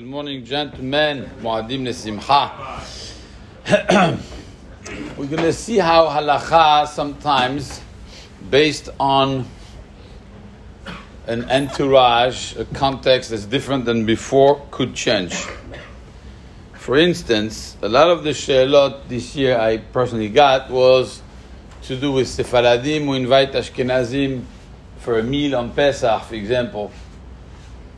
Good morning, gentlemen. Nesimcha. We're going to see how halacha sometimes, based on an entourage, a context that's different than before, could change. For instance, a lot of the she'elot this year I personally got was to do with Sephardim who invite Ashkenazim for a meal on Pesach, for example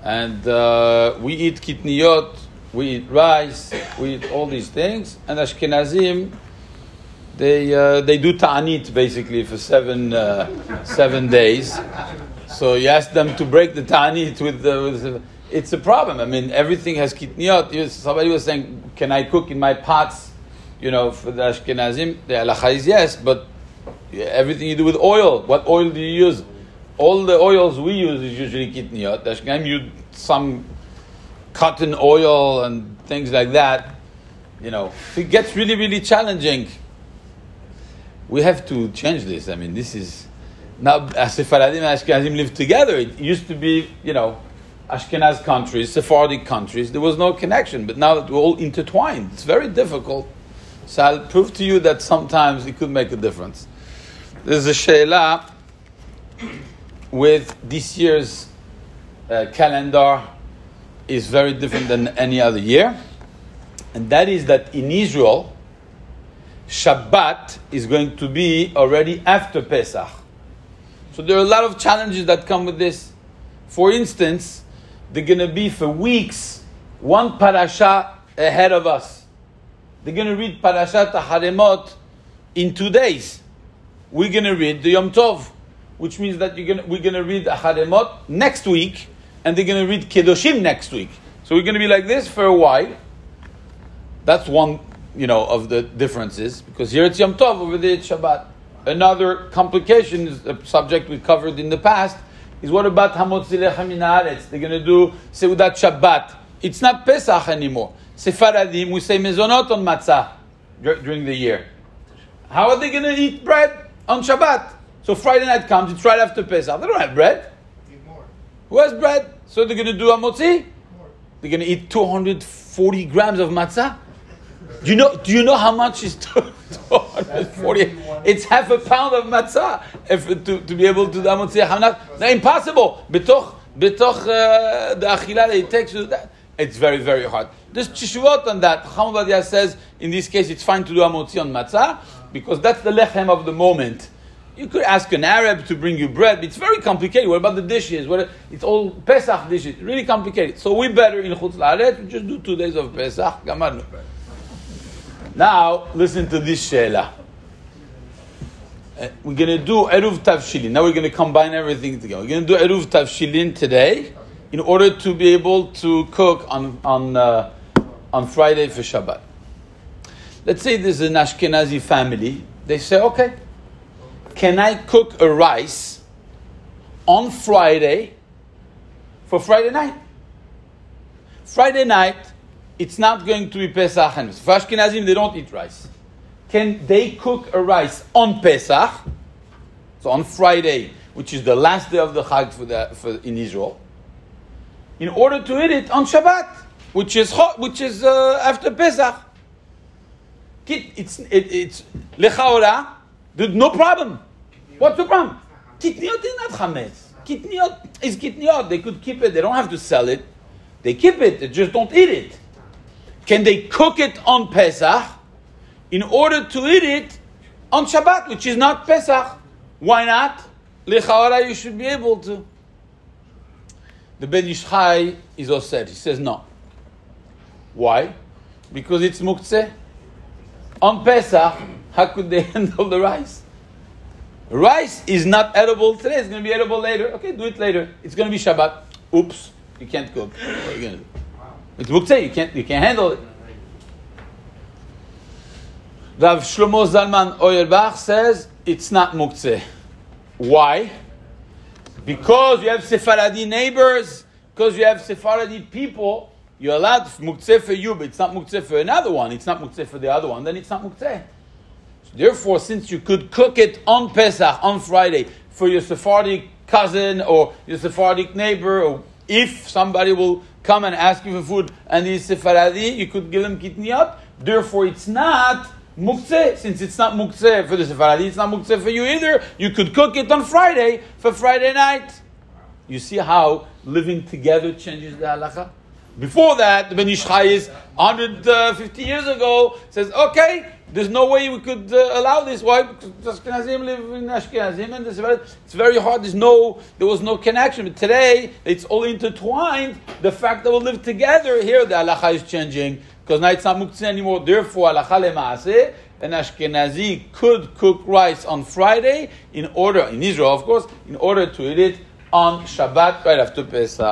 and uh, we eat kitniyot, we eat rice, we eat all these things, and Ashkenazim, they uh, they do ta'anit basically for seven uh, seven days. So you ask them to break the ta'anit with the, with it's a problem. I mean, everything has kitniyot. Somebody was saying, "Can I cook in my pots?" You know, for the Ashkenazim, the halacha is yes, but everything you do with oil. What oil do you use? All the oils we use is usually kitniyot. Ashkenazim use some cotton oil and things like that. You know, it gets really, really challenging, we have to change this. I mean, this is now Sephardim and Ashkenazim live together. It used to be, you know, Ashkenaz countries, Sephardic countries. There was no connection, but now that we're all intertwined, it's very difficult. So I'll prove to you that sometimes it could make a difference. There's a sheila with this year's uh, calendar is very different than any other year. And that is that in Israel, Shabbat is going to be already after Pesach. So there are a lot of challenges that come with this. For instance, they're going to be for weeks one parasha ahead of us. They're going to read Parashat Acharei Mot in two days. We're going to read the Yom Tov which means that you're gonna, we're going to read Acharei Mot next week, and they're going to read Kedoshim next week. So we're going to be like this for a while. That's one, you know, of the differences, because here it's Yom Tov, over there it's Shabbat. Another complication is a subject we covered in the past, is what about Hamotzi Lechem They're going to do Seudat Shabbat. It's not Pesach anymore. Sephardim, we say Mezonot on Matzah during the year. How are they going to eat bread on Shabbat? So Friday night comes, it's right after Pesach. They don't have bread. Who has bread? So they're going to do a motzi? They're going to eat 240 grams of matzah? Do you know, do you know how much is 240? It's half a pound of matzah if, to, to be able to do motzi. How not? impossible. Betoch, betoch uh, the achila it takes you that. It's very, very hard. There's teshuvot on that. Chacham Ovadia says, in this case, it's fine to do a motzi on matzah because that's the lechem of the moment. You could ask an Arab to bring you bread, but it's very complicated. What about the dishes? What, it's all Pesach dishes. Really complicated. So we better in Chutz La'aretz, we just do two days of Pesach. Now, listen to this Sheila. Uh, we're going to do Eruv Tavshilin. Now we're going to combine everything together. We're going to do Eruv Tavshilin today in order to be able to cook on, on, uh, on Friday for Shabbat. Let's say there's an Ashkenazi family. They say, okay, can I cook a rice on Friday for Friday night? Friday night, it's not going to be Pesach and For Ashkenazim, they don't eat rice. Can they cook a rice on Pesach? So on Friday, which is the last day of the Chag for, the, for in Israel, in order to eat it on Shabbat, which is which is uh, after Pesach. It's it, it's lechaora no problem. What's the problem? Kitniot is not chametz. Kitniot is kitniot. They could keep it. They don't have to sell it. They keep it. They just don't eat it. Can they cook it on Pesach in order to eat it on Shabbat, which is not Pesach? Why not? Lechaora, you should be able to. The Ben Ish Chai is said. He says no. Why? Because it's muktzeh. On Pesach, how could they handle the rice? Rice is not edible today, it's going to be edible later. Okay, do it later. It's going to be Shabbat. Oops, you can't cook. What are you going to do? It's muktzeh, you can't, you can't handle it. Rav Shlomo Zalman Auerbach says it's not muktzeh. Why? Because you have Sephardi neighbors, because you have Sephardi people, you're allowed muktzeh for you, but it's not muktzeh for another one. It's not muktzeh for the other one, then it's not muktzeh. Therefore, since you could cook it on Pesach, on Friday, for your Sephardic cousin or your Sephardic neighbor, or if somebody will come and ask you for food, and he's Sephardi, you could give him kitniyot. Therefore, it's not muktzeh. Since it's not muktzeh for the Sephardi, it's not muktzeh for you either. You could cook it on Friday for Friday night. You see how living together changes the halacha? Before that, the Ben Ish Chai is 150 years ago says, okay, there's no way we could uh, allow this. Why? Because Ashkenazim live in Ashkenazim, and it's very hard. There's no, there was no connection. But today, it's all intertwined. The fact that we live together here, the halacha is changing because now it's not muktzeh anymore. Therefore, halacha lemaaseh, an Ashkenazi could cook rice on Friday in order, in Israel, of course, in order to eat it on Shabbat right after Pesach.